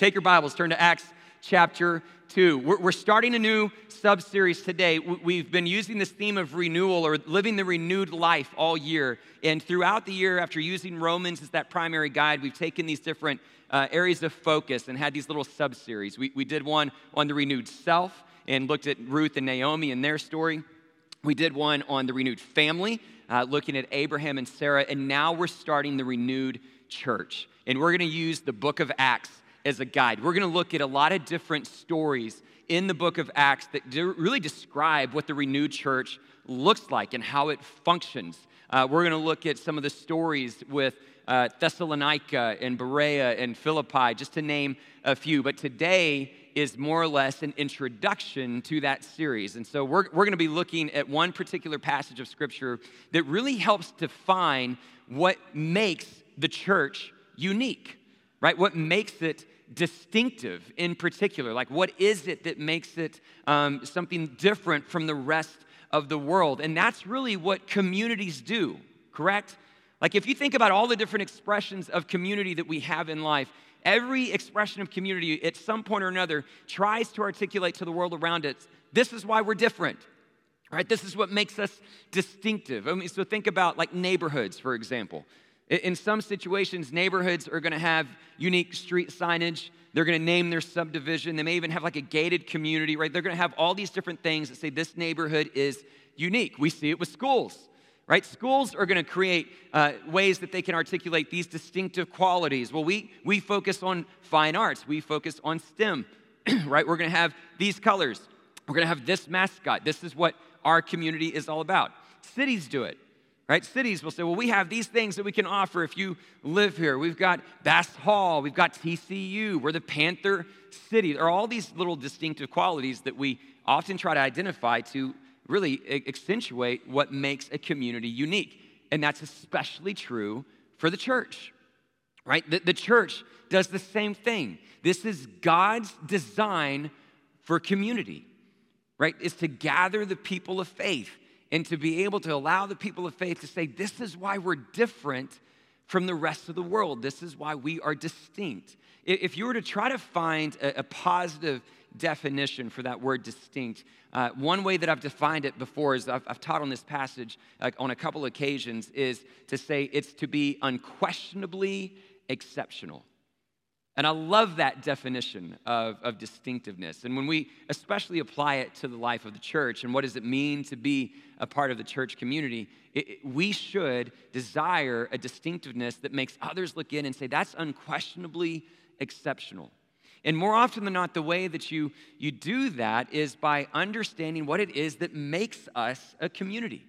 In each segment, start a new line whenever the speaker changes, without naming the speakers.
take your Bibles, turn to Acts chapter 2. We're, we're starting a new sub series today. We've been using this theme of renewal or living the renewed life all year. And throughout the year, after using Romans as that primary guide, we've taken these different uh, areas of focus and had these little sub series. We, we did one on the renewed self and looked at Ruth and Naomi and their story. We did one on the renewed family, uh, looking at Abraham and Sarah. And now we're starting the renewed church. And we're going to use the book of Acts as a guide. We're going to look at a lot of different stories in the book of Acts that really describe what the renewed church looks like and how it functions. Uh, we're going to look at some of the stories with uh, Thessalonica and Berea and Philippi, just to name a few. But today is more or less an introduction to that series. And so we're, we're going to be looking at one particular passage of Scripture that really helps define what makes the church unique, right? What makes it distinctive in particular? Like, what is it that makes it um, something different from the rest of the world? And that's really what communities do, correct? Like, if you think about all the different expressions of community that we have in life, every expression of community at some point or another tries to articulate to the world around it this is why we're different. Right? This is what makes us distinctive. I mean, so think about like neighborhoods, for example. In some situations, neighborhoods are going to have unique street signage. They're going to name their subdivision. They may even have like a gated community, right? They're going to have all these different things that say this neighborhood is unique. We see it with schools, right? Schools are going to create uh, ways that they can articulate these distinctive qualities. Well, we, we focus on fine arts, we focus on STEM, right? We're going to have these colors. We're going to have this mascot. This is what our community is all about. Cities do it right? Cities will say, well, we have these things that we can offer if you live here. We've got Bass Hall, we've got TCU, we're the Panther City. There are all these little distinctive qualities that we often try to identify to really accentuate what makes a community unique. And that's especially true for the church, right? The, the church does the same thing. This is God's design for community, right? Is to gather the people of faith and to be able to allow the people of faith to say, This is why we're different from the rest of the world. This is why we are distinct. If you were to try to find a, positive definition for that word distinct, uh, one way that I've defined it before is I've, I've taught on this passage uh, on a couple occasions is to say it's to be unquestionably exceptional. And I love that definition of, of distinctiveness. And when we especially apply it to the life of the church and what does it mean to be a part of the church community, it, it, we should desire a distinctiveness that makes others look in and say, that's unquestionably exceptional. And more often than not, the way that you, you do that is by understanding what it is that makes us a community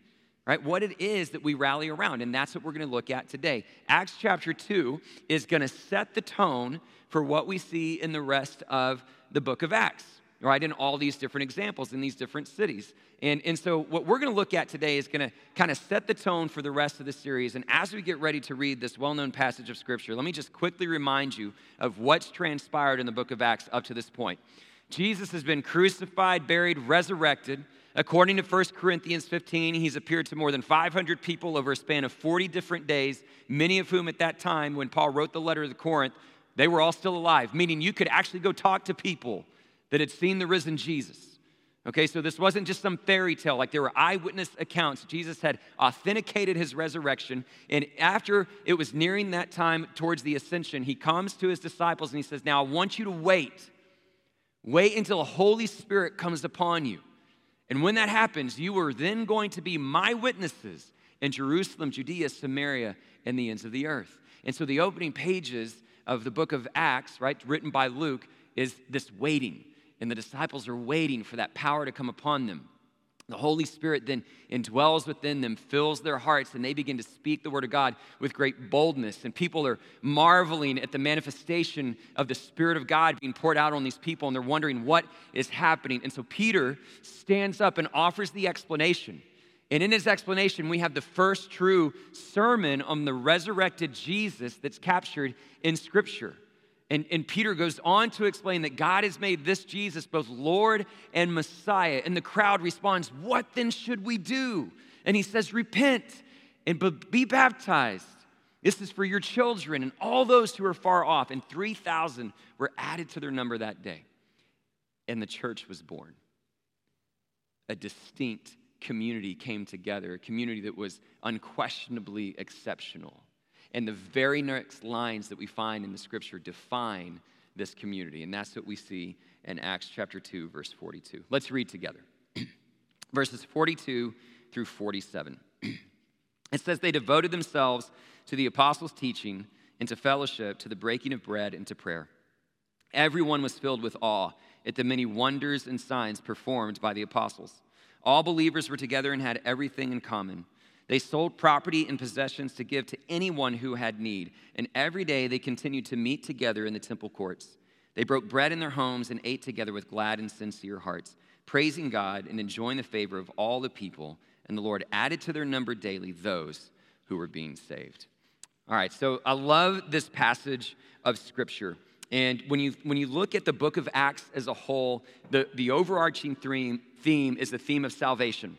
right? What it is that we rally around. And that's what we're going to look at today. Acts chapter 2 is going to set the tone for what we see in the rest of the book of Acts, right? In all these different examples in these different cities. And, and so, what we're going to look at today is going to kind of set the tone for the rest of the series. And as we get ready to read this well known passage of Scripture, let me just quickly remind you of what's transpired in the book of Acts up to this point. Jesus has been crucified, buried, resurrected. According to 1 Corinthians 15, he's appeared to more than 500 people over a span of 40 different days, many of whom at that time, when Paul wrote the letter to Corinth, they were all still alive, meaning you could actually go talk to people that had seen the risen Jesus. Okay, so this wasn't just some fairy tale, like there were eyewitness accounts. Jesus had authenticated his resurrection. And after it was nearing that time towards the ascension, he comes to his disciples and he says, Now I want you to wait. Wait until the Holy Spirit comes upon you. And when that happens, you are then going to be my witnesses in Jerusalem, Judea, Samaria, and the ends of the earth. And so the opening pages of the book of Acts, right, written by Luke, is this waiting. And the disciples are waiting for that power to come upon them. The Holy Spirit then indwells within them, fills their hearts, and they begin to speak the word of God with great boldness. And people are marveling at the manifestation of the Spirit of God being poured out on these people, and they're wondering what is happening. And so Peter stands up and offers the explanation. And in his explanation, we have the first true sermon on the resurrected Jesus that's captured in Scripture. And, and Peter goes on to explain that God has made this Jesus both Lord and Messiah. And the crowd responds, What then should we do? And he says, Repent and be baptized This is for your children and all those who are far off. And 3,000 were added to their number that day. And the church was born. A distinct community came together, a community that was unquestionably exceptional. And the very next lines that we find in the scripture define this community. And that's what we see in Acts chapter 2, verse 42. Let's read together. Verses 42 through 47. it says, They devoted themselves to the apostles' teaching and to fellowship, to the breaking of bread and to prayer. Everyone was filled with awe at the many wonders and signs performed by the apostles. All believers were together and had everything in common. They sold property and possessions to give to anyone who had need, and every day they continued to meet together in the temple courts. They broke bread in their homes and ate together with glad and sincere hearts, praising God and enjoying the favor of all the people. And the Lord added to their number daily those who were being saved. All right, so I love this passage of Scripture. And when you, when you look at the book of Acts as a whole, the, the overarching theme, theme is the theme of salvation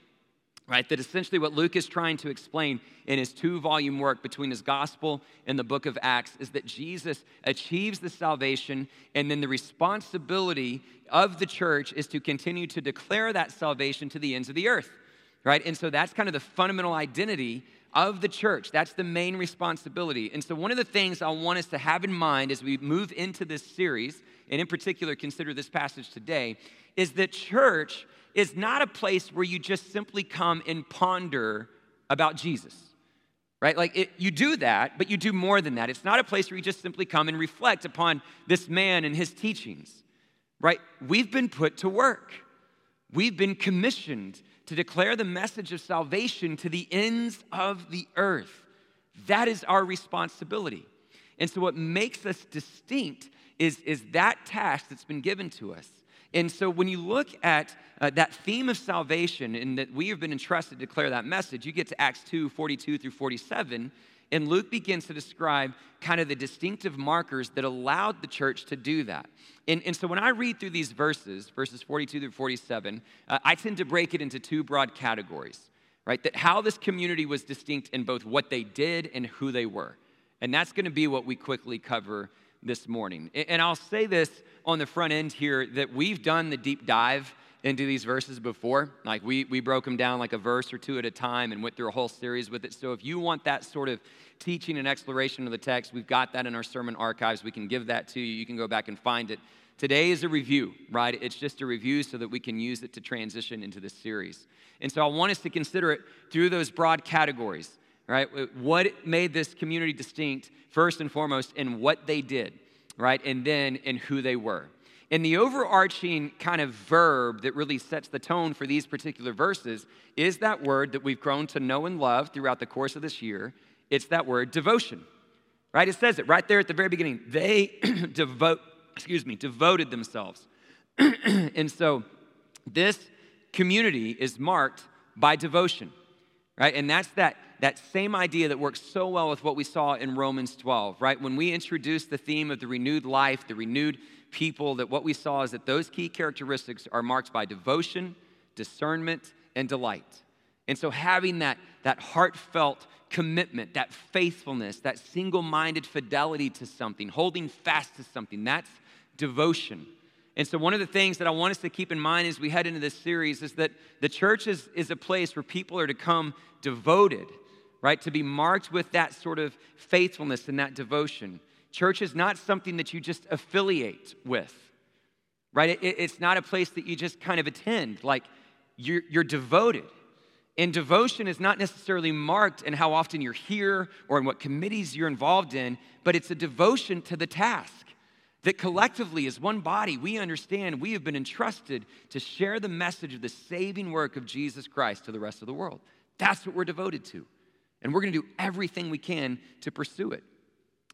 right? That essentially what Luke is trying to explain in his two volume work between his gospel and the book of Acts is that Jesus achieves the salvation, and then the responsibility of the church is to continue to declare that salvation to the ends of the earth, right? And so that's kind of the fundamental identity of the church. That's the main responsibility. And so, one of the things I want us to have in mind as we move into this series, and in particular consider this passage today, is that church is not a place where you just simply come and ponder about Jesus, right? Like it, you do that, but you do more than that. It's not a place where you just simply come and reflect upon this man and his teachings, right? We've been put to work, we've been commissioned to declare the message of salvation to the ends of the earth. That is our responsibility. And so, what makes us distinct is, is that task that's been given to us. And so when you look at uh, that theme of salvation and that we have been entrusted to declare that message, you get to Acts 2 42 through 47, and Luke begins to describe kind of the distinctive markers that allowed the church to do that. And, and so when I read through these verses, verses 42 through 47, uh, I tend to break it into two broad categories, right? That how this community was distinct in both what they did and who they were. And that's going to be what we quickly cover this morning. And I'll say this on the front end here that we've done the deep dive into these verses before. Like we, we broke them down like a verse or two at a time and went through a whole series with it. So if you want that sort of teaching and exploration of the text, we've got that in our sermon archives. We can give that to you. You can go back and find it. Today is a review, right? It's just a review so that we can use it to transition into this series. And so I want us to consider it through those broad categories, right? What made this community distinct, first and foremost, in what they did right? And then in who they were. And the overarching kind of verb that really sets the tone for these particular verses is that word that we've grown to know and love throughout the course of this year. It's that word devotion, right? It says it right there at the very beginning. They devote, excuse me, devoted themselves. and so this community is marked by devotion, right? And that's that that same idea that works so well with what we saw in Romans 12, right? When we introduced the theme of the renewed life, the renewed people, that what we saw is that those key characteristics are marked by devotion, discernment, and delight. And so having that, that heartfelt commitment, that faithfulness, that single minded fidelity to something, holding fast to something, that's devotion. And so, one of the things that I want us to keep in mind as we head into this series is that the church is, is a place where people are to come devoted right? To be marked with that sort of faithfulness and that devotion. Church is not something that you just affiliate with, right? It, it's not a place that you just kind of attend. Like you're, you're devoted. And devotion is not necessarily marked in how often you're here or in what committees you're involved in, but it's a devotion to the task. That collectively, as one body, we understand we have been entrusted to share the message of the saving work of Jesus Christ to the rest of the world. That's what we're devoted to. And we're going to do everything we can to pursue it.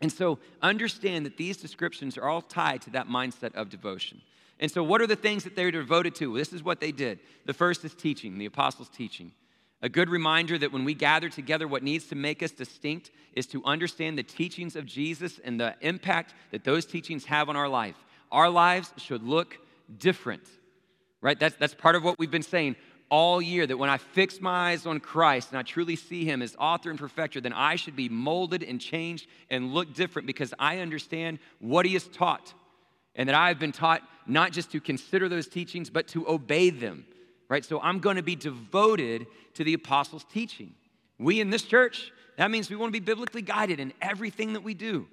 And so understand that these descriptions are all tied to that mindset of devotion. And so, what are the things that they're devoted to? This is what they did. The first is teaching, the apostles' teaching. A good reminder that when we gather together, what needs to make us distinct is to understand the teachings of Jesus and the impact that those teachings have on our life. Our lives should look different, right? That's, that's part of what we've been saying all year that when I fix my eyes on Christ and I truly see Him as author and perfecter, then I should be molded and changed and look different because I understand what He has taught. And that I have been taught not just to consider those teachings, but to obey them, right? So I'm going to be devoted to the apostles' teaching. We in this church, that means we want to be biblically guided in everything that we do.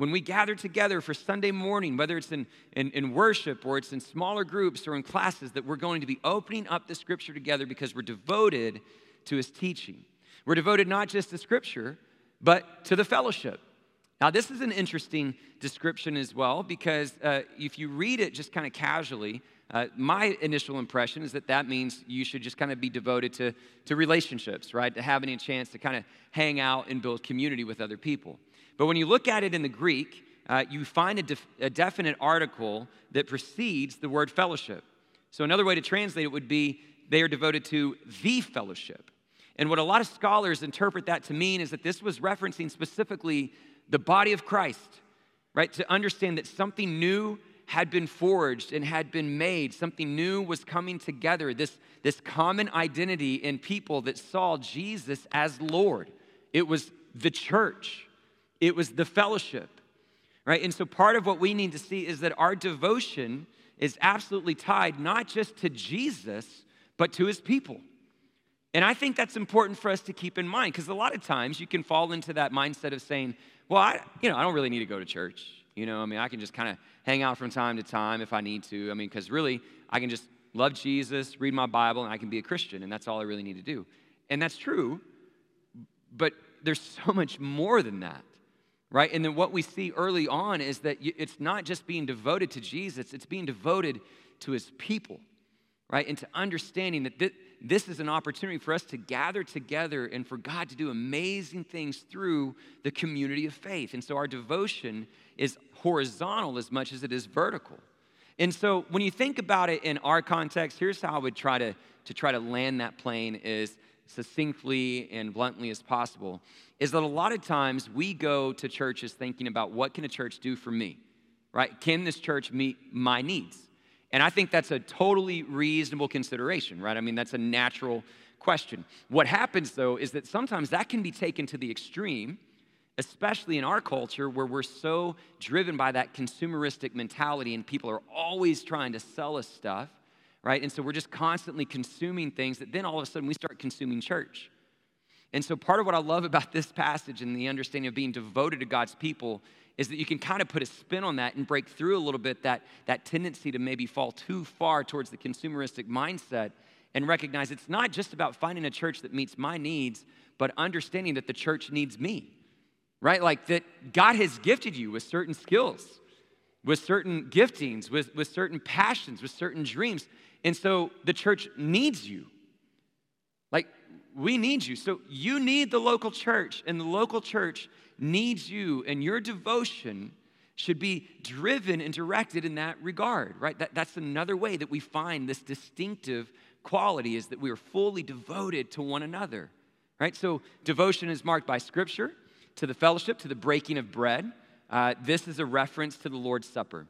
When we gather together for Sunday morning, whether it's in, in, in, worship or it's in smaller groups or in classes, that we're going to be opening up the scripture together because we're devoted to his teaching. We're devoted not just to scripture, but to the fellowship. Now, this is an interesting description as well because uh, if you read it just kind of casually, uh, my initial impression is that that means you should just kind of be devoted to, to relationships, right? To having a chance to kind of hang out and build community with other people. But when you look at it in the Greek, uh, you find a, def- a definite article that precedes the word fellowship. So, another way to translate it would be they are devoted to the fellowship. And what a lot of scholars interpret that to mean is that this was referencing specifically the body of Christ, right? To understand that something new had been forged and had been made, something new was coming together, this, this common identity in people that saw Jesus as Lord. It was the church it was the fellowship, right? And so part of what we need to see is that our devotion is absolutely tied not just to Jesus, but to his people. And I think that's important for us to keep in mind because a lot of times you can fall into that mindset of saying, well, I, you know, I don't really need to go to church. You know, I mean, I can just kind of hang out from time to time if I need to. I mean, because really, I can just love Jesus, read my Bible, and I can be a Christian, and that's all I really need to do. And that's true, but there's so much more than that right? And then what we see early on is that it's not just being devoted to Jesus, it's being devoted to his people, right? And to understanding that this is an opportunity for us to gather together and for God to do amazing things through the community of faith. And so our devotion is horizontal as much as it is vertical. And so when you think about it in our context, here's how I would try to, to try to land that plane is succinctly and bluntly as possible is that a lot of times we go to churches thinking about what can a church do for me? Right? Can this church meet my needs? And i think that's a totally reasonable consideration right? I mean that's a natural question. What happens though is that sometimes that can be taken to the extreme especially in our culture where we're so driven by that consumeristic mentality and people are always trying to sell us stuff right? And so we're just constantly consuming things that then all of a sudden we start consuming church. And so part of what I love about this passage and the understanding of being devoted to God's people is that you can kind of put a spin on that and break through a little bit that, that tendency to maybe fall too far towards the consumeristic mindset and recognize it's not just about finding a church that meets my needs, but understanding that the church needs me, right? Like that God has gifted you with certain skills, with certain giftings, with, with certain passions, with certain dreams. And so the church needs you. Like, we need you. So you need the local church, and the local church needs you, and your devotion should be driven and directed in that regard, right? That, that's another way that we find this distinctive quality is that we are fully devoted to one another, right? So devotion is marked by scripture, to the fellowship, to the breaking of bread. Uh, this is a reference to the Lord's Supper.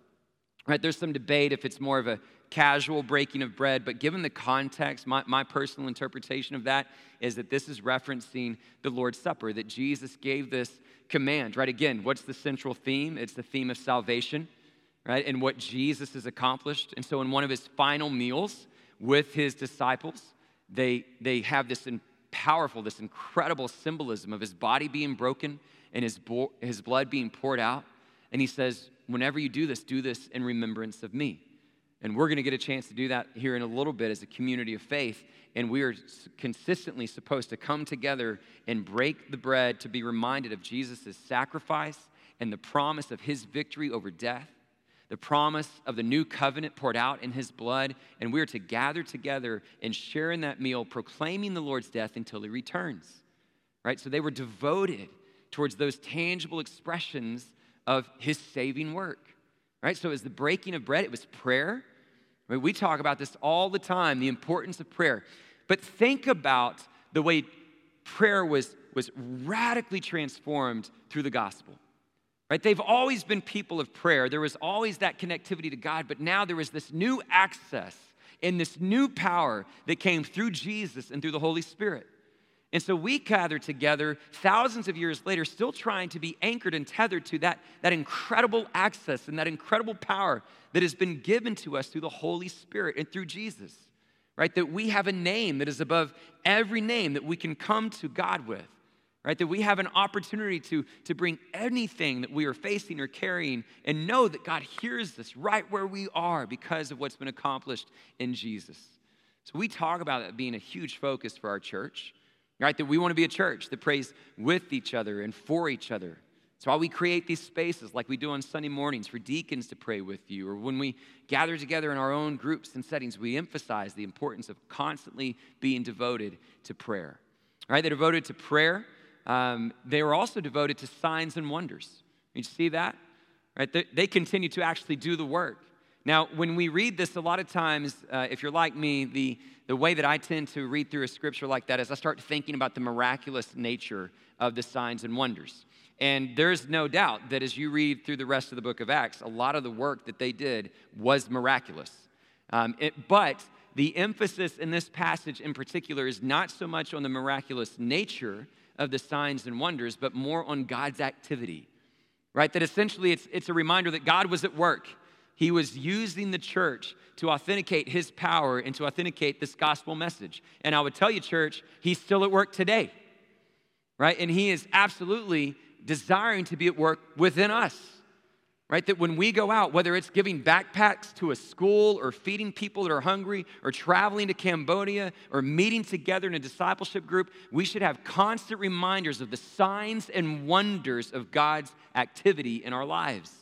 Right, there's some debate if it's more of a casual breaking of bread, but given the context, my, my personal interpretation of that is that this is referencing the Lord's Supper, that Jesus gave this command, right? Again, what's the central theme? It's the theme of salvation, right? And what Jesus has accomplished. And so, in one of his final meals with his disciples, they, they have this powerful, this incredible symbolism of his body being broken and his, bo- his blood being poured out. And he says, Whenever you do this, do this in remembrance of me. And we're going to get a chance to do that here in a little bit as a community of faith. And we are consistently supposed to come together and break the bread to be reminded of Jesus' sacrifice and the promise of his victory over death, the promise of the new covenant poured out in his blood. And we are to gather together and share in that meal, proclaiming the Lord's death until he returns. Right? So they were devoted towards those tangible expressions of his saving work. Right? So as the breaking of bread, it was prayer I mean, we talk about this all the time the importance of prayer. But think about the way prayer was, was radically transformed through the gospel. Right? They've always been people of prayer. There was always that connectivity to God, but now there was this new access in this new power that came through Jesus and through the Holy Spirit. And so we gather together thousands of years later, still trying to be anchored and tethered to that, that incredible access and that incredible power that has been given to us through the Holy Spirit and through Jesus, right? That we have a name that is above every name that we can come to God with, right? That we have an opportunity to, to bring anything that we are facing or carrying and know that God hears us right where we are because of what's been accomplished in Jesus. So we talk about that being a huge focus for our church right? That we want to be a church that prays with each other and for each other. It's why we create these spaces like we do on Sunday mornings for deacons to pray with you, or when we gather together in our own groups and settings, we emphasize the importance of constantly being devoted to prayer. Right? They're devoted to prayer. Um, they were also devoted to signs and wonders. You see that? Right? They, they continue to actually do the work. Now, when we read this, a lot of times, uh, if you're like me, the, the way that I tend to read through a scripture like that is I start thinking about the miraculous nature of the signs and wonders. And there's no doubt that as you read through the rest of the book of Acts, a lot of the work that they did was miraculous. Um, it, but the emphasis in this passage in particular is not so much on the miraculous nature of the signs and wonders, but more on God's activity, right? That essentially it's, it's a reminder that God was at work he was using the church to authenticate his power and to authenticate this gospel message. And I would tell you, church, he's still at work today, right? And he is absolutely desiring to be at work within us, right? That when we go out, whether it's giving backpacks to a school or feeding people that are hungry or traveling to Cambodia or meeting together in a discipleship group, we should have constant reminders of the signs and wonders of God's activity in our lives.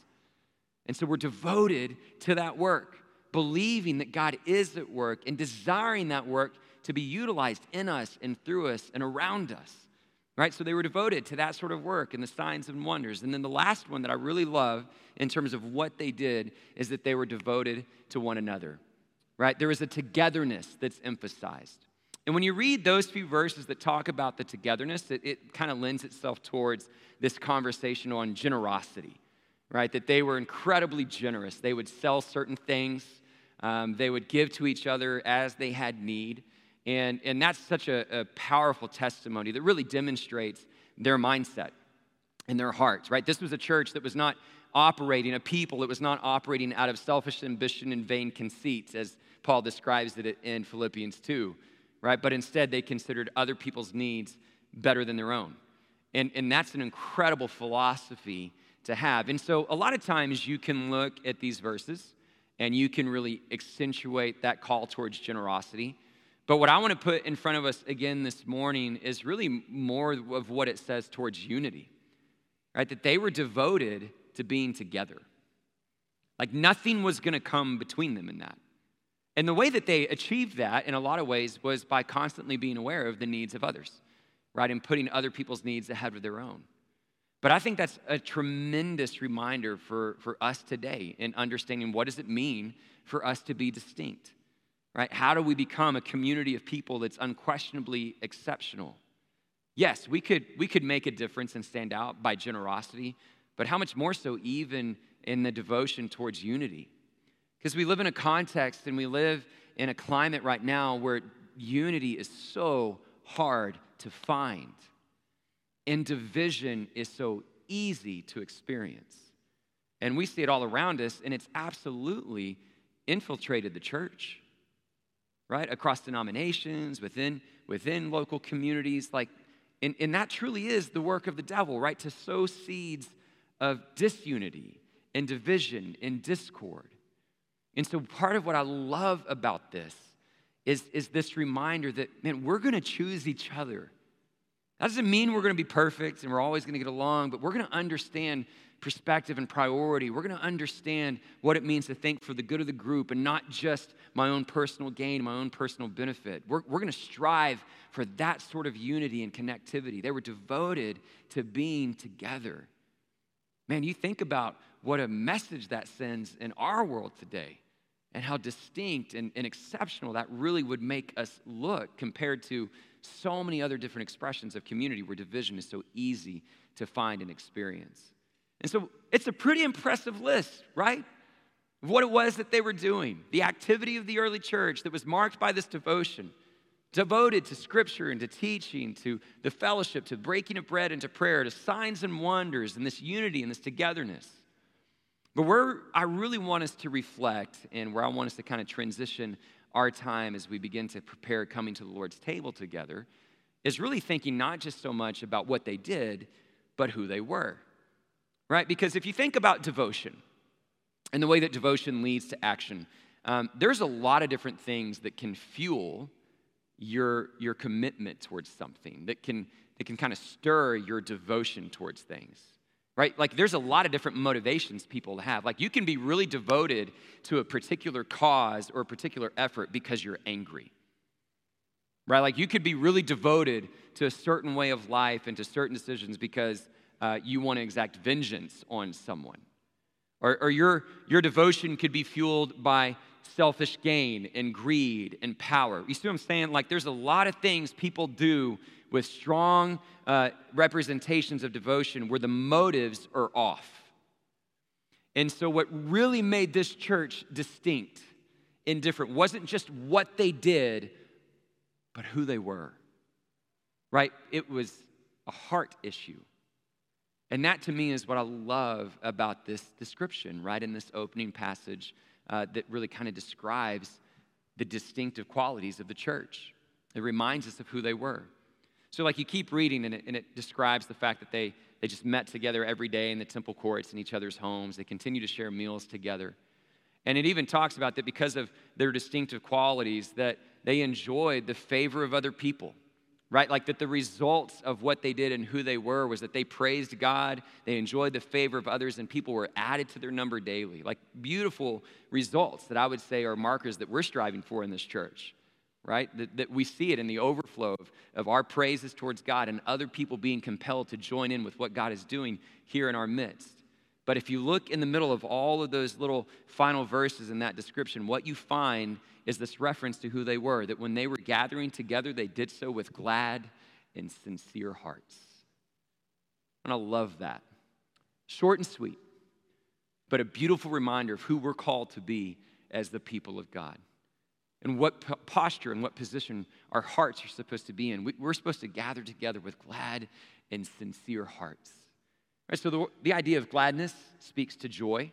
And so we're devoted to that work, believing that God is at work and desiring that work to be utilized in us and through us and around us. Right? So they were devoted to that sort of work and the signs and wonders. And then the last one that I really love in terms of what they did is that they were devoted to one another. Right? There is a togetherness that's emphasized. And when you read those few verses that talk about the togetherness, it, it kind of lends itself towards this conversation on generosity right? That they were incredibly generous. They would sell certain things, um, they would give to each other as they had need. And, and that's such a, a powerful testimony that really demonstrates their mindset and their hearts, right? This was a church that was not operating, a people that was not operating out of selfish ambition and vain conceits, as Paul describes it in Philippians 2, right? But instead, they considered other people's needs better than their own. And, and that's an incredible philosophy to have. And so, a lot of times, you can look at these verses and you can really accentuate that call towards generosity. But what I want to put in front of us again this morning is really more of what it says towards unity, right? That they were devoted to being together. Like nothing was going to come between them in that. And the way that they achieved that in a lot of ways was by constantly being aware of the needs of others, right? And putting other people's needs ahead of their own. But I think that's a tremendous reminder for, for us today in understanding what does it mean for us to be distinct, right? How do we become a community of people that's unquestionably exceptional? Yes, we could, we could make a difference and stand out by generosity, but how much more so even in the devotion towards unity? Because we live in a context and we live in a climate right now where unity is so hard to find and division is so easy to experience. And we see it all around us, and it's absolutely infiltrated the church, right? Across denominations, within, within local communities. Like, and, and that truly is the work of the devil, right? To sow seeds of disunity and division and discord. And so, part of what I love about this is, is this reminder that, man, we're gonna choose each other that doesn't mean we're going to be perfect and we're always going to get along, but we're going to understand perspective and priority. We're going to understand what it means to think for the good of the group and not just my own personal gain, my own personal benefit. We're, we're going to strive for that sort of unity and connectivity. They were devoted to being together. Man, you think about what a message that sends in our world today and how distinct and, and exceptional that really would make us look compared to so many other different expressions of community where division is so easy to find and experience. And so it's a pretty impressive list, right? of what it was that they were doing, the activity of the early church that was marked by this devotion, devoted to scripture and to teaching, to the fellowship, to breaking of bread and to prayer, to signs and wonders, and this unity and this togetherness. But where I really want us to reflect and where I want us to kind of transition our time as we begin to prepare coming to the Lord's table together is really thinking not just so much about what they did, but who they were. Right? Because if you think about devotion and the way that devotion leads to action, um, there's a lot of different things that can fuel your, your commitment towards something, that can, that can kind of stir your devotion towards things right? Like there's a lot of different motivations people have. Like you can be really devoted to a particular cause or a particular effort because you're angry, right? Like you could be really devoted to a certain way of life and to certain decisions because uh, you want to exact vengeance on someone. Or, or your, your devotion could be fueled by selfish gain and greed and power. You see what I'm saying? Like there's a lot of things people do with strong uh, representations of devotion where the motives are off. And so, what really made this church distinct and different wasn't just what they did, but who they were. Right? It was a heart issue. And that to me is what I love about this description, right, in this opening passage uh, that really kind of describes the distinctive qualities of the church. It reminds us of who they were. So, like, you keep reading, and it, and it describes the fact that they, they just met together every day in the temple courts in each other's homes. They continue to share meals together. And it even talks about that because of their distinctive qualities, that they enjoyed the favor of other people, right? Like that the results of what they did and who they were was that they praised God, they enjoyed the favor of others, and people were added to their number daily. Like beautiful results that I would say are markers that we're striving for in this church right? That, that we see it in the overflow of, of our praises towards God and other people being compelled to join in with what God is doing here in our midst. But if you look in the middle of all of those little final verses in that description, what you find is this reference to who they were that when they were gathering together, they did so with glad and sincere hearts. And I love that. Short and sweet, but a beautiful reminder of who we're called to be as the people of God and what posture and what position our hearts are supposed to be in. We, are supposed to gather together with glad and sincere hearts. Right, so the, the idea of gladness speaks to joy,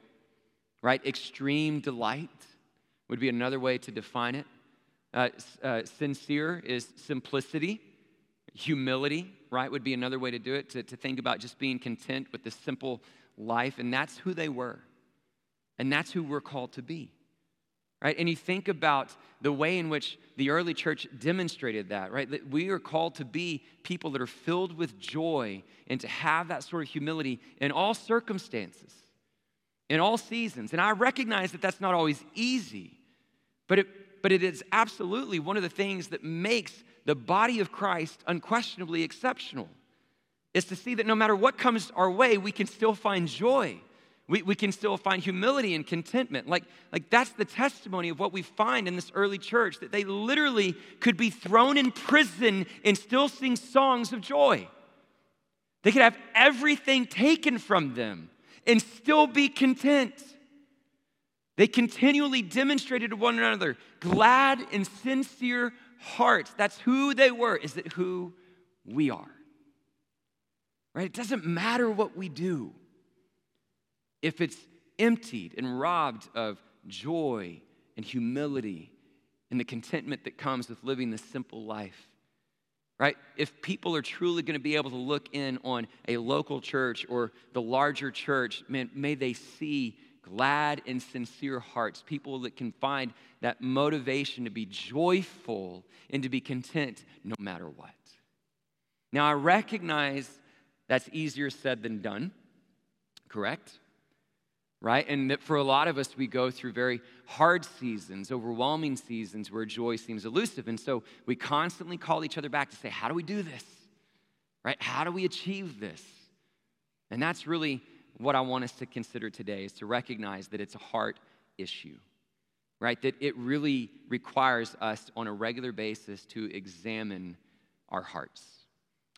right? Extreme delight would be another way to define it. Uh, uh, sincere is simplicity. Humility, right, would be another way to do it, to, to think about just being content with the simple life. And that's who they were. And that's who we're called to be right? And you think about the way in which the early church demonstrated that, right? That we are called to be people that are filled with joy and to have that sort of humility in all circumstances, in all seasons. And I recognize that that's not always easy, but it, but it is absolutely one of the things that makes the body of Christ unquestionably exceptional. Is to see that no matter what comes our way, we can still find joy we, we can still find humility and contentment. Like, like that's the testimony of what we find in this early church that they literally could be thrown in prison and still sing songs of joy. They could have everything taken from them and still be content. They continually demonstrated to one another glad and sincere hearts. That's who they were. Is it who we are? Right? It doesn't matter what we do if it's emptied and robbed of joy and humility and the contentment that comes with living this simple life, right? If people are truly going to be able to look in on a local church or the larger church, man, may they see glad and sincere hearts, people that can find that motivation to be joyful and to be content no matter what. Now, I recognize that's easier said than done, correct? Right? And that for a lot of us, we go through very hard seasons, overwhelming seasons where joy seems elusive. And so we constantly call each other back to say, How do we do this? Right? How do we achieve this? And that's really what I want us to consider today is to recognize that it's a heart issue, right? That it really requires us on a regular basis to examine our hearts,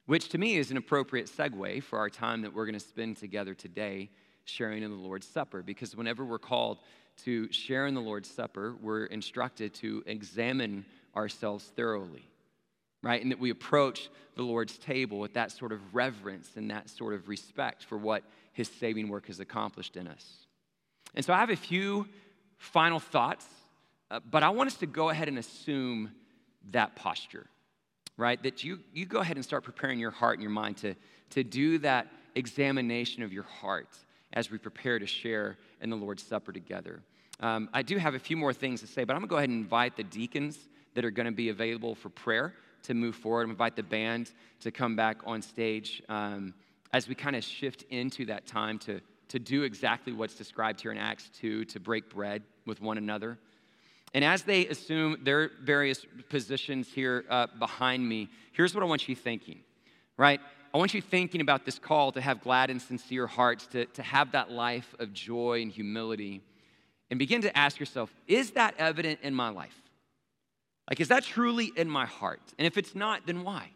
which to me is an appropriate segue for our time that we're going to spend together today sharing in the Lord's Supper because whenever we're called to share in the Lord's Supper, we're instructed to examine ourselves thoroughly, right? And that we approach the Lord's table with that sort of reverence and that sort of respect for what his saving work has accomplished in us. And so I have a few final thoughts, uh, but I want us to go ahead and assume that posture, right? That you, you go ahead and start preparing your heart and your mind to, to do that examination of your heart as we prepare to share in the Lord's Supper together. Um, I do have a few more things to say, but I'm gonna go ahead and invite the deacons that are gonna be available for prayer to move forward. I'm invite the band to come back on stage um, as we kind of shift into that time to, to do exactly what's described here in Acts 2 to break bread with one another. And as they assume their various positions here uh, behind me, here's what I want you thinking, right? I want you thinking about this call to have glad and sincere hearts, to, to have that life of joy and humility, and begin to ask yourself is that evident in my life? Like, is that truly in my heart? And if it's not, then why?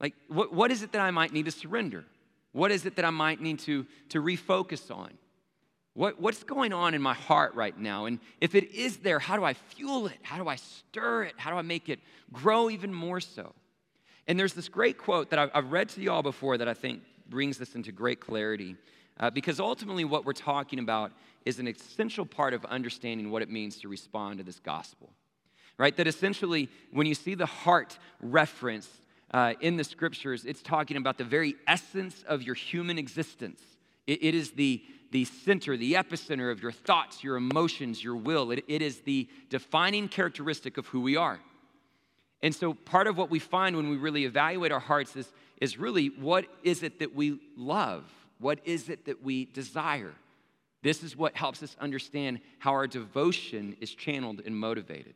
Like, what, what is it that I might need to surrender? What is it that I might need to, to refocus on? What, what's going on in my heart right now? And if it is there, how do I fuel it? How do I stir it? How do I make it grow even more so? And there's this great quote that I've, read to y'all before that I think brings this into great clarity. Uh, because ultimately, what we're talking about is an essential part of understanding what it means to respond to this gospel. Right? That essentially, when you see the heart referenced uh, in the scriptures, it's talking about the very essence of your human existence. it, it is the, the center, the epicenter of your thoughts, your emotions, your will. It, it is the defining characteristic of who we are. And so, part of what we find when we really evaluate our hearts is, is really what is it that we love? What is it that we desire? This is what helps us understand how our devotion is channeled and motivated.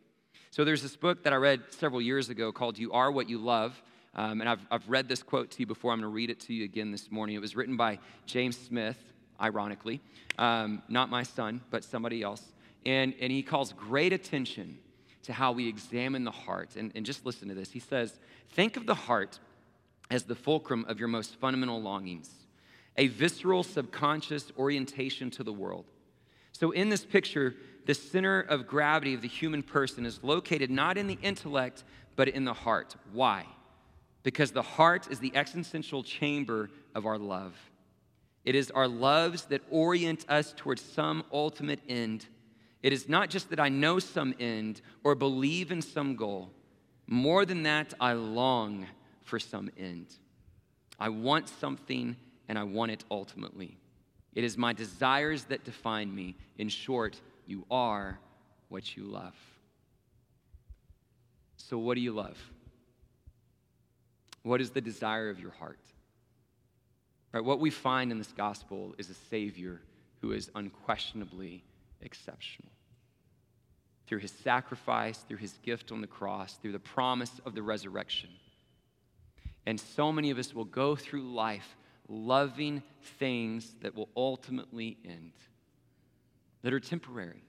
So, there's this book that I read several years ago called You Are What You Love. Um, and I've, I've read this quote to you before. I'm going to read it to you again this morning. It was written by James Smith, ironically, um, not my son, but somebody else. And, and he calls great attention to how we examine the heart. And, and just listen to this. He says, Think of the heart as the fulcrum of your most fundamental longings, a visceral, subconscious orientation to the world. So, in this picture, the center of gravity of the human person is located not in the intellect, but in the heart. Why? Because the heart is the existential chamber of our love. It is our loves that orient us towards some ultimate end it is not just that I know some end or believe in some goal. More than that, I long for some end. I want something and I want it ultimately. It is my desires that define me. In short, you are what you love. So, what do you love? What is the desire of your heart? Right, what we find in this gospel is a Savior who is unquestionably exceptional. Through his sacrifice, through his gift on the cross, through the promise of the resurrection. And so many of us will go through life loving things that will ultimately end, that are temporary.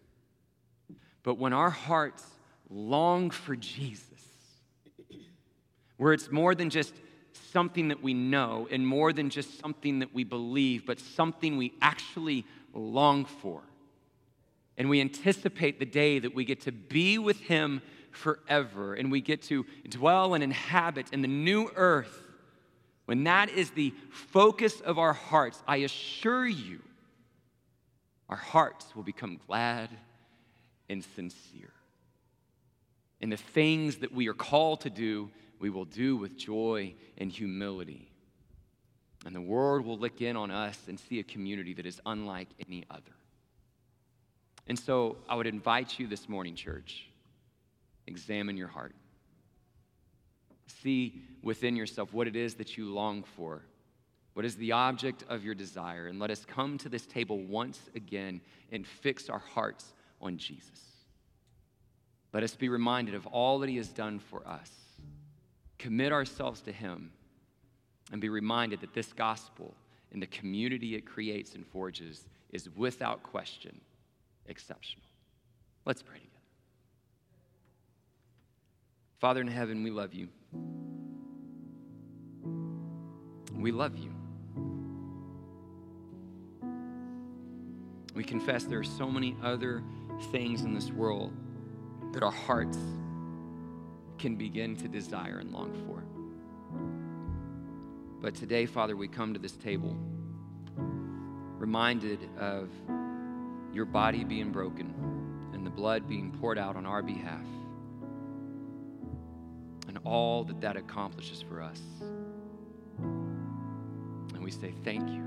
But when our hearts long for Jesus, where it's more than just something that we know and more than just something that we believe, but something we actually long for, and we anticipate the day that we get to be with Him forever and we get to dwell and inhabit in the new earth. When that is the focus of our hearts, I assure you, our hearts will become glad and sincere. And the things that we are called to do, we will do with joy and humility. And the world will look in on us and see a community that is unlike any other. And so I would invite you this morning, church, examine your heart. See within yourself what it is that you long for. What is the object of your desire? And let us come to this table once again and fix our hearts on Jesus. Let us be reminded of all that He has done for us. Commit ourselves to Him and be reminded that this gospel and the community it creates and forges is without question exceptional. Let's pray together. Father in heaven, we love you. We love you. We confess there are so many other things in this world that our hearts can begin to desire and long for. But today, Father, we come to this table reminded of your body being broken and the blood being poured out on our behalf and all that that accomplishes for us. And we say thank you.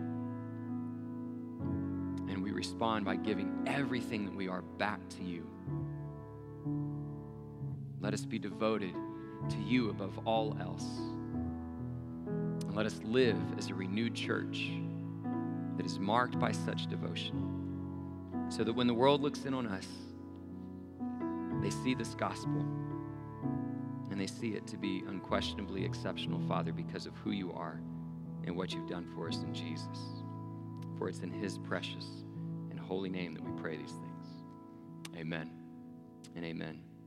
And we respond by giving everything that we are back to you. Let us be devoted to you above all else. And let us live as a renewed church that is marked by such devotion. So that when the world looks in on us, they see this gospel and they see it to be unquestionably exceptional, Father, because of who you are and what you've done for us in Jesus. For it's in his precious and holy name that we pray these things. Amen and amen.